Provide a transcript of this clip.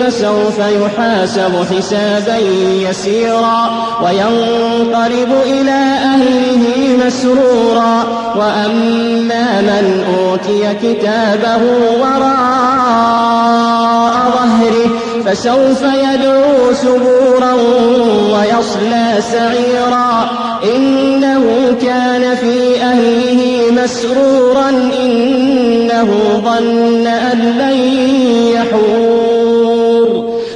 فَسَوْفَ يُحَاسَبُ حِسَابًا يَسِيرًا وَيَنقَلِبُ إِلَىٰ أَهْلِهِ مَسْرُورًا وَأَمَّا مَنْ أُوتِيَ كِتَابَهُ وَرَاءَ ظَهْرِهِ فَسَوْفَ يَدْعُو ثُبُورًا وَيَصْلَىٰ سَعِيرًا إِنَّهُ كَانَ فِي أَهْلِهِ مَسْرُورًا إِنَّهُ ظَنَّ أَن لَّن يَحُورَ